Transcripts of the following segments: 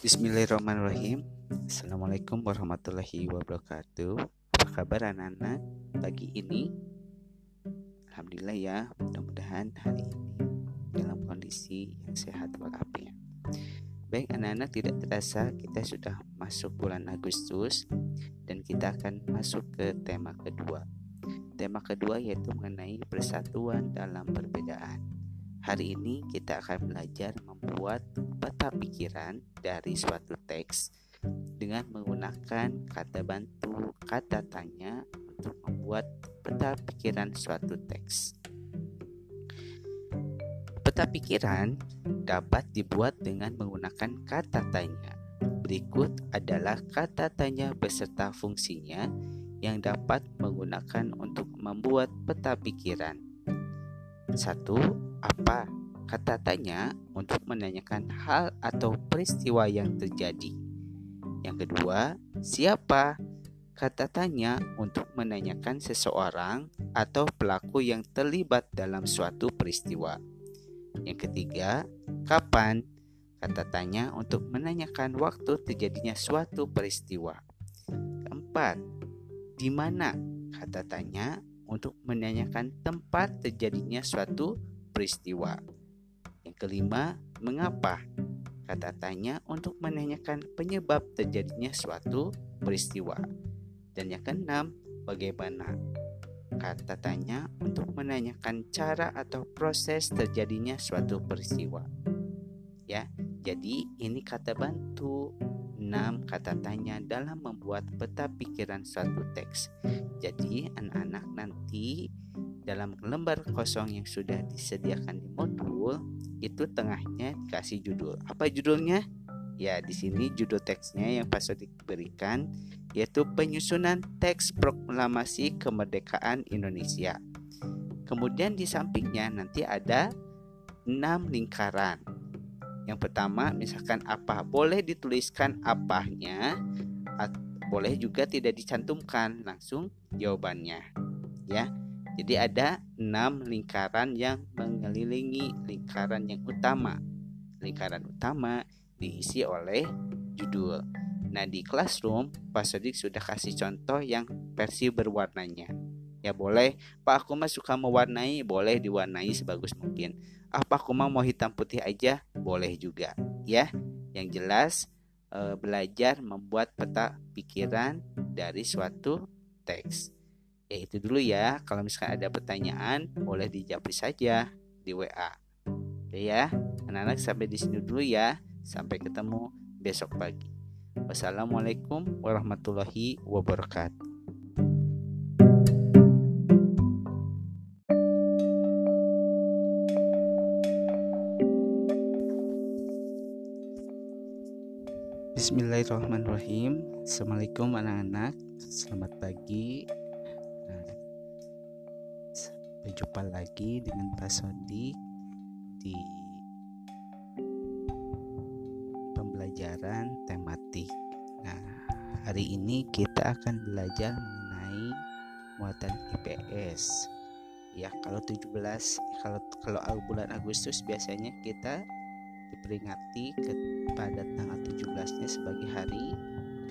Bismillahirrahmanirrahim. Assalamualaikum warahmatullahi wabarakatuh. Apa kabar anak-anak? Pagi ini? Alhamdulillah ya Mudah-mudahan hari ini Dalam kondisi yang sehat walafiat. Baik anak-anak tidak terasa Kita sudah masuk bulan Agustus Dan kita akan masuk ke tema kedua. Tema kedua yaitu mengenai persatuan dalam perbedaan. Hari ini kita akan belajar membuat peta pikiran dari suatu teks dengan menggunakan kata bantu kata tanya untuk membuat peta pikiran suatu teks. Peta pikiran dapat dibuat dengan menggunakan kata tanya. Berikut adalah kata tanya beserta fungsinya yang dapat menggunakan untuk membuat peta pikiran. Satu, apa kata tanya untuk menanyakan hal atau peristiwa yang terjadi. Yang kedua, siapa kata tanya untuk menanyakan seseorang atau pelaku yang terlibat dalam suatu peristiwa. Yang ketiga, kapan kata tanya untuk menanyakan waktu terjadinya suatu peristiwa. Keempat, di mana kata tanya untuk menanyakan tempat terjadinya suatu peristiwa. Yang kelima, mengapa? Kata tanya untuk menanyakan penyebab terjadinya suatu peristiwa. Dan yang keenam, bagaimana? Kata tanya untuk menanyakan cara atau proses terjadinya suatu peristiwa. Ya, jadi ini kata bantu 6 kata tanya dalam membuat peta pikiran suatu teks. Jadi anak-anak nanti dalam lembar kosong yang sudah disediakan di modul itu tengahnya dikasih judul. Apa judulnya? Ya, di sini judul teksnya yang Pak Sodik berikan yaitu penyusunan teks proklamasi kemerdekaan Indonesia. Kemudian di sampingnya nanti ada enam lingkaran. Yang pertama, misalkan apa boleh dituliskan apanya, boleh juga tidak dicantumkan langsung jawabannya. Ya, jadi ada enam lingkaran yang mengelilingi lingkaran yang utama. Lingkaran utama diisi oleh judul. Nah di classroom Pak Sodik sudah kasih contoh yang versi berwarnanya. Ya boleh, Pak aku mah suka mewarnai, boleh diwarnai sebagus mungkin. Apa aku mah mau hitam putih aja, boleh juga. Ya, yang jelas eh, belajar membuat peta pikiran dari suatu teks. Ya itu dulu ya. Kalau misalkan ada pertanyaan, boleh dijawab saja di WA. Oke ya, anak-anak sampai di sini dulu ya. Sampai ketemu besok pagi. Wassalamualaikum warahmatullahi wabarakatuh. Bismillahirrahmanirrahim Assalamualaikum anak-anak Selamat pagi berjumpa lagi dengan Pak Sondi di pembelajaran tematik. Nah, hari ini kita akan belajar mengenai muatan IPS. Ya, kalau 17 kalau kalau bulan Agustus biasanya kita diperingati pada tanggal 17-nya sebagai hari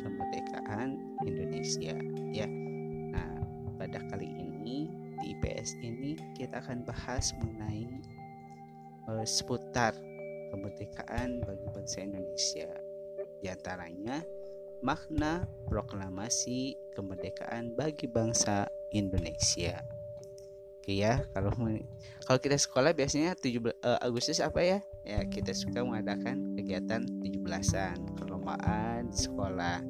kemerdekaan Indonesia, ya. Pada kali ini di IPS ini kita akan bahas mengenai uh, seputar kemerdekaan bagi bangsa Indonesia. Di antaranya makna proklamasi kemerdekaan bagi bangsa Indonesia. Oke ya, kalau kalau kita sekolah biasanya 7 uh, eh, Agustus apa ya? Ya, kita suka mengadakan kegiatan 17-an, perlombaan sekolah.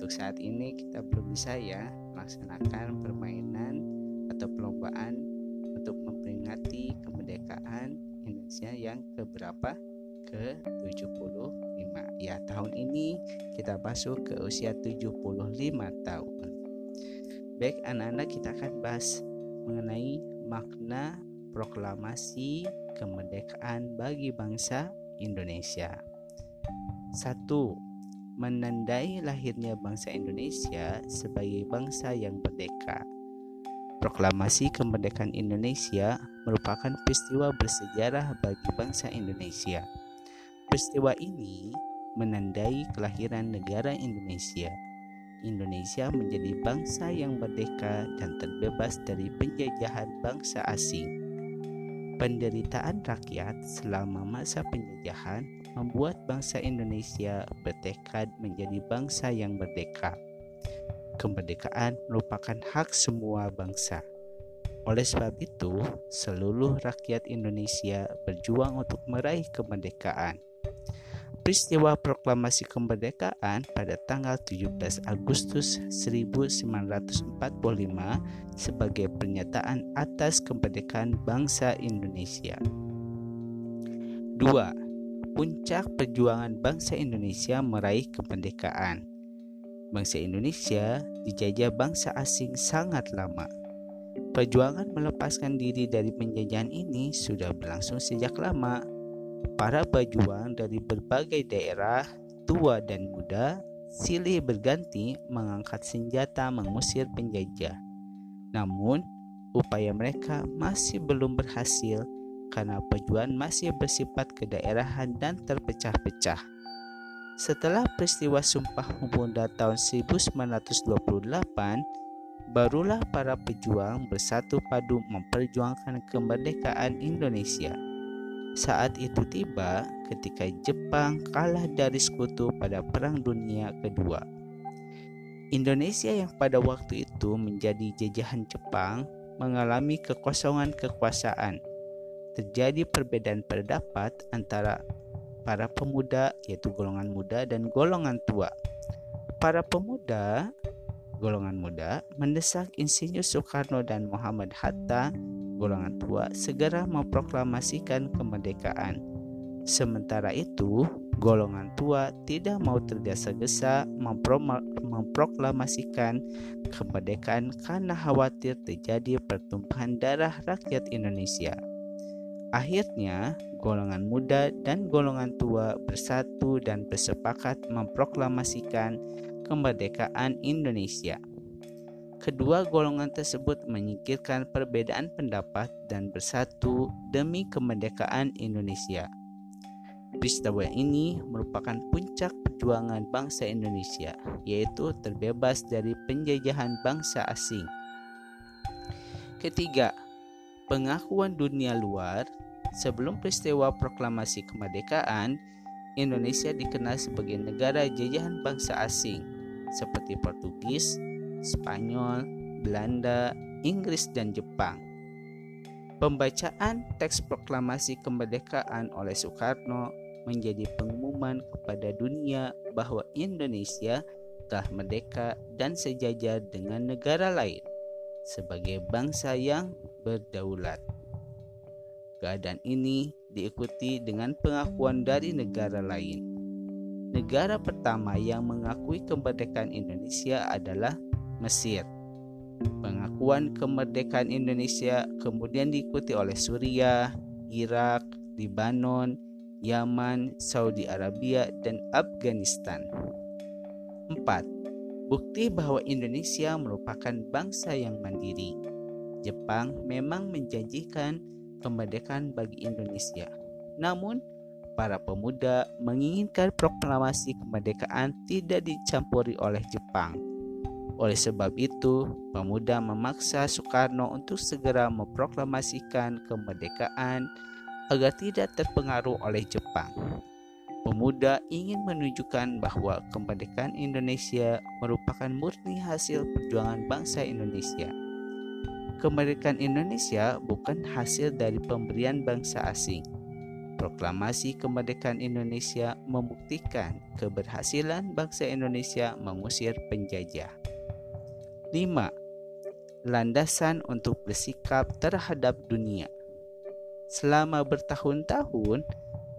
Untuk saat ini kita belum bisa ya melaksanakan permainan atau perlombaan untuk memperingati kemerdekaan Indonesia yang keberapa? Ke-75. Ya, tahun ini kita masuk ke usia 75 tahun. Baik, anak-anak kita akan bahas mengenai makna proklamasi kemerdekaan bagi bangsa Indonesia. Satu, menandai lahirnya bangsa Indonesia sebagai bangsa yang merdeka. Proklamasi kemerdekaan Indonesia merupakan peristiwa bersejarah bagi bangsa Indonesia. Peristiwa ini menandai kelahiran negara Indonesia. Indonesia menjadi bangsa yang merdeka dan terbebas dari penjajahan bangsa asing. Penderitaan rakyat selama masa penjajahan membuat bangsa Indonesia bertekad menjadi bangsa yang merdeka. Kemerdekaan merupakan hak semua bangsa. Oleh sebab itu, seluruh rakyat Indonesia berjuang untuk meraih kemerdekaan peristiwa proklamasi kemerdekaan pada tanggal 17 Agustus 1945 sebagai pernyataan atas kemerdekaan bangsa Indonesia. 2. Puncak perjuangan bangsa Indonesia meraih kemerdekaan. Bangsa Indonesia dijajah bangsa asing sangat lama. Perjuangan melepaskan diri dari penjajahan ini sudah berlangsung sejak lama Para pejuang dari berbagai daerah, tua dan muda, silih berganti mengangkat senjata mengusir penjajah. Namun, upaya mereka masih belum berhasil karena pejuang masih bersifat kedaerahan dan terpecah-pecah. Setelah peristiwa Sumpah Pemuda tahun 1928, barulah para pejuang bersatu padu memperjuangkan kemerdekaan Indonesia. Saat itu tiba ketika Jepang kalah dari sekutu pada Perang Dunia Kedua. Indonesia yang pada waktu itu menjadi jajahan Jepang mengalami kekosongan kekuasaan. Terjadi perbedaan pendapat antara para pemuda yaitu golongan muda dan golongan tua. Para pemuda golongan muda mendesak Insinyur Soekarno dan Muhammad Hatta golongan tua segera memproklamasikan kemerdekaan. Sementara itu, golongan tua tidak mau tergesa-gesa memproklamasikan kemerdekaan karena khawatir terjadi pertumpahan darah rakyat Indonesia. Akhirnya, golongan muda dan golongan tua bersatu dan bersepakat memproklamasikan kemerdekaan Indonesia. Kedua golongan tersebut menyingkirkan perbedaan pendapat dan bersatu demi kemerdekaan Indonesia. Peristiwa ini merupakan puncak perjuangan bangsa Indonesia, yaitu terbebas dari penjajahan bangsa asing. Ketiga, pengakuan dunia luar sebelum peristiwa proklamasi kemerdekaan, Indonesia dikenal sebagai negara jajahan bangsa asing seperti Portugis, Spanyol, Belanda, Inggris, dan Jepang. Pembacaan teks proklamasi kemerdekaan oleh Soekarno menjadi pengumuman kepada dunia bahwa Indonesia telah merdeka dan sejajar dengan negara lain sebagai bangsa yang berdaulat. Keadaan ini diikuti dengan pengakuan dari negara lain. Negara pertama yang mengakui kemerdekaan Indonesia adalah Mesir. Pengakuan kemerdekaan Indonesia kemudian diikuti oleh Suriah, Irak, Lebanon, Yaman, Saudi Arabia, dan Afghanistan. 4. Bukti bahwa Indonesia merupakan bangsa yang mandiri. Jepang memang menjanjikan kemerdekaan bagi Indonesia. Namun, para pemuda menginginkan proklamasi kemerdekaan tidak dicampuri oleh Jepang. Oleh sebab itu, pemuda memaksa Soekarno untuk segera memproklamasikan kemerdekaan agar tidak terpengaruh oleh Jepang. Pemuda ingin menunjukkan bahwa kemerdekaan Indonesia merupakan murni hasil perjuangan bangsa Indonesia. Kemerdekaan Indonesia bukan hasil dari pemberian bangsa asing. Proklamasi kemerdekaan Indonesia membuktikan keberhasilan bangsa Indonesia mengusir penjajah. 5. Landasan untuk bersikap terhadap dunia. Selama bertahun-tahun,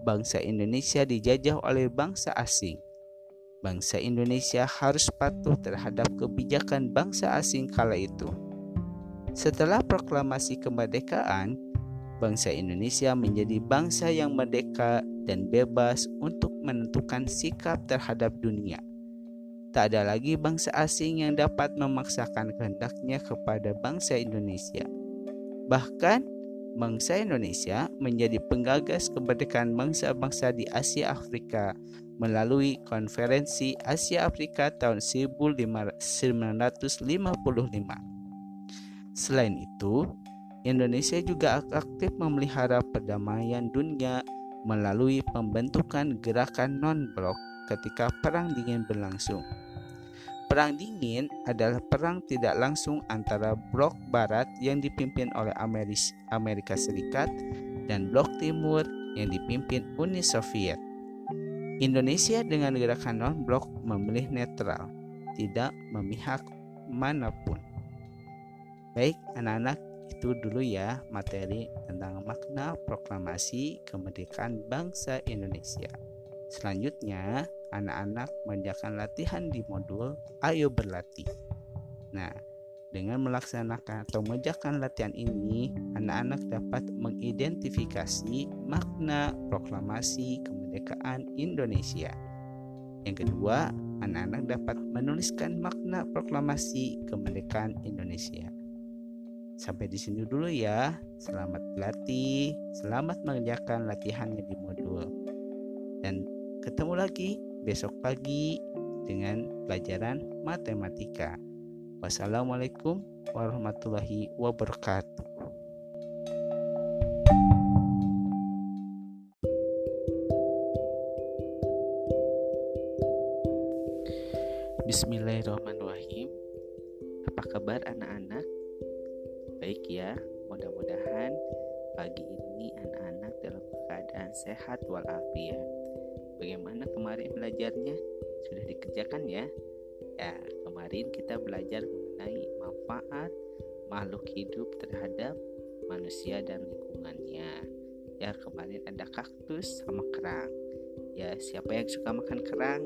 bangsa Indonesia dijajah oleh bangsa asing. Bangsa Indonesia harus patuh terhadap kebijakan bangsa asing kala itu. Setelah proklamasi kemerdekaan, bangsa Indonesia menjadi bangsa yang merdeka dan bebas untuk menentukan sikap terhadap dunia. Tak ada lagi bangsa asing yang dapat memaksakan kehendaknya kepada bangsa Indonesia. Bahkan, bangsa Indonesia menjadi penggagas kemerdekaan bangsa-bangsa di Asia Afrika melalui konferensi Asia Afrika tahun 1955. Selain itu, Indonesia juga aktif memelihara perdamaian dunia melalui pembentukan gerakan non-blok ketika Perang Dingin berlangsung. Perang Dingin adalah perang tidak langsung antara blok barat yang dipimpin oleh Amerika Serikat dan blok timur yang dipimpin Uni Soviet. Indonesia dengan gerakan non-blok memilih netral, tidak memihak mana pun. Baik, anak-anak, itu dulu ya materi tentang makna proklamasi kemerdekaan bangsa Indonesia. Selanjutnya, anak-anak mengerjakan latihan di modul Ayo Berlatih. Nah, dengan melaksanakan atau mengerjakan latihan ini, anak-anak dapat mengidentifikasi makna proklamasi kemerdekaan Indonesia. Yang kedua, anak-anak dapat menuliskan makna proklamasi kemerdekaan Indonesia. Sampai di sini dulu ya. Selamat berlatih, selamat mengerjakan latihannya di modul. Dan ketemu lagi besok pagi dengan pelajaran matematika. Wassalamualaikum warahmatullahi wabarakatuh. Bismillahirrahmanirrahim. Apa kabar anak-anak? Baik ya, mudah-mudahan pagi ini anak-anak dalam keadaan sehat walafiat. Bagaimana kemarin belajarnya? Sudah dikerjakan ya? Ya, kemarin kita belajar mengenai manfaat makhluk hidup terhadap manusia dan lingkungannya. Ya, kemarin ada kaktus sama kerang. Ya, siapa yang suka makan kerang?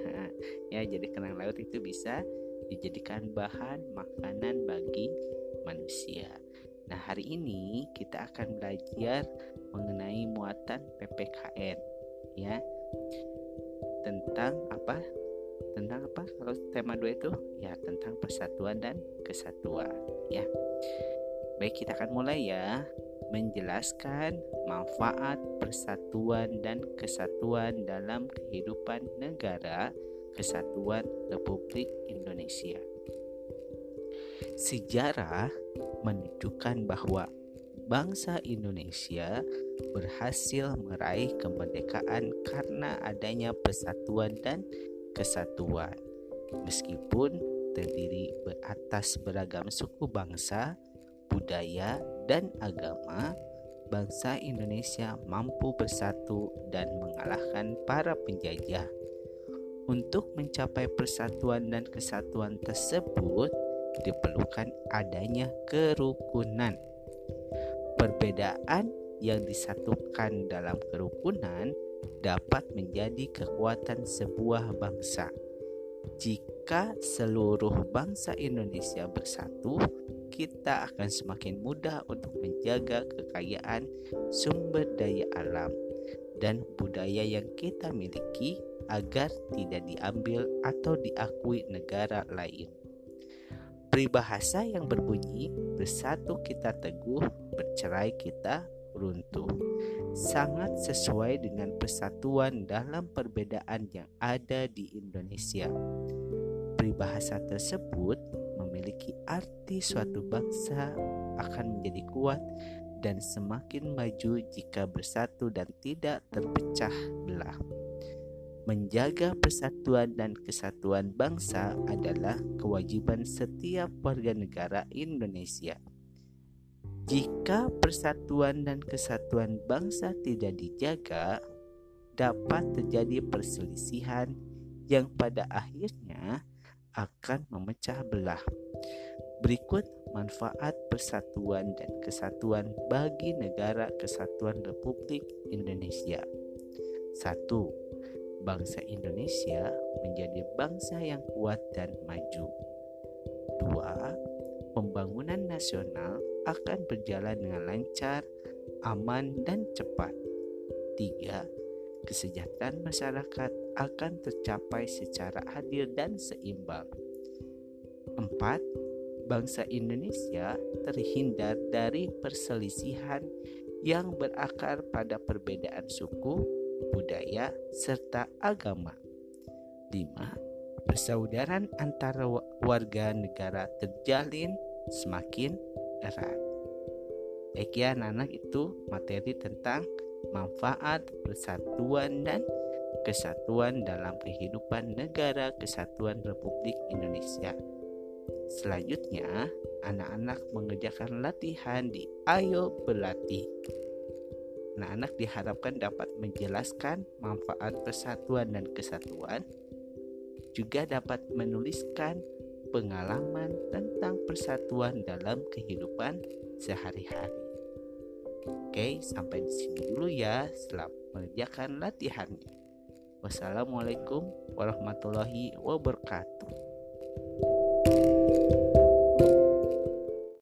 ya, jadi kerang laut itu bisa dijadikan bahan makanan bagi manusia. Nah, hari ini kita akan belajar mengenai muatan PPKN ya tentang apa? Tentang apa? Kalau tema dua itu ya tentang persatuan dan kesatuan ya. Baik kita akan mulai ya. Menjelaskan manfaat persatuan dan kesatuan dalam kehidupan negara kesatuan Republik Indonesia. Sejarah menunjukkan bahwa bangsa Indonesia berhasil meraih kemerdekaan karena adanya persatuan dan kesatuan. Meskipun terdiri beratas beragam suku bangsa, budaya, dan agama, bangsa Indonesia mampu bersatu dan mengalahkan para penjajah. Untuk mencapai persatuan dan kesatuan tersebut, diperlukan adanya kerukunan Perbedaan yang disatukan dalam kerukunan dapat menjadi kekuatan sebuah bangsa. Jika seluruh bangsa Indonesia bersatu, kita akan semakin mudah untuk menjaga kekayaan sumber daya alam dan budaya yang kita miliki agar tidak diambil atau diakui negara lain. Peribahasa yang berbunyi bersatu kita teguh, bercerai kita runtuh. Sangat sesuai dengan persatuan dalam perbedaan yang ada di Indonesia. Peribahasa tersebut memiliki arti suatu bangsa akan menjadi kuat dan semakin maju jika bersatu dan tidak terpecah belah. Menjaga persatuan dan kesatuan bangsa adalah kewajiban setiap warga negara Indonesia. Jika persatuan dan kesatuan bangsa tidak dijaga, dapat terjadi perselisihan yang pada akhirnya akan memecah belah. Berikut manfaat persatuan dan kesatuan bagi negara kesatuan Republik Indonesia. 1 bangsa Indonesia menjadi bangsa yang kuat dan maju. Dua, pembangunan nasional akan berjalan dengan lancar, aman, dan cepat. Tiga, kesejahteraan masyarakat akan tercapai secara adil dan seimbang. Empat, bangsa Indonesia terhindar dari perselisihan yang berakar pada perbedaan suku, budaya, serta agama. 5. Persaudaraan antara warga negara terjalin semakin erat. Baik ya anak-anak itu materi tentang manfaat persatuan dan kesatuan dalam kehidupan negara kesatuan Republik Indonesia. Selanjutnya, anak-anak mengerjakan latihan di Ayo Berlatih. Anak-anak diharapkan dapat menjelaskan manfaat persatuan dan kesatuan, juga dapat menuliskan pengalaman tentang persatuan dalam kehidupan sehari-hari. Oke, sampai di sini dulu ya. Selamat mengerjakan latihannya. Wassalamualaikum warahmatullahi wabarakatuh.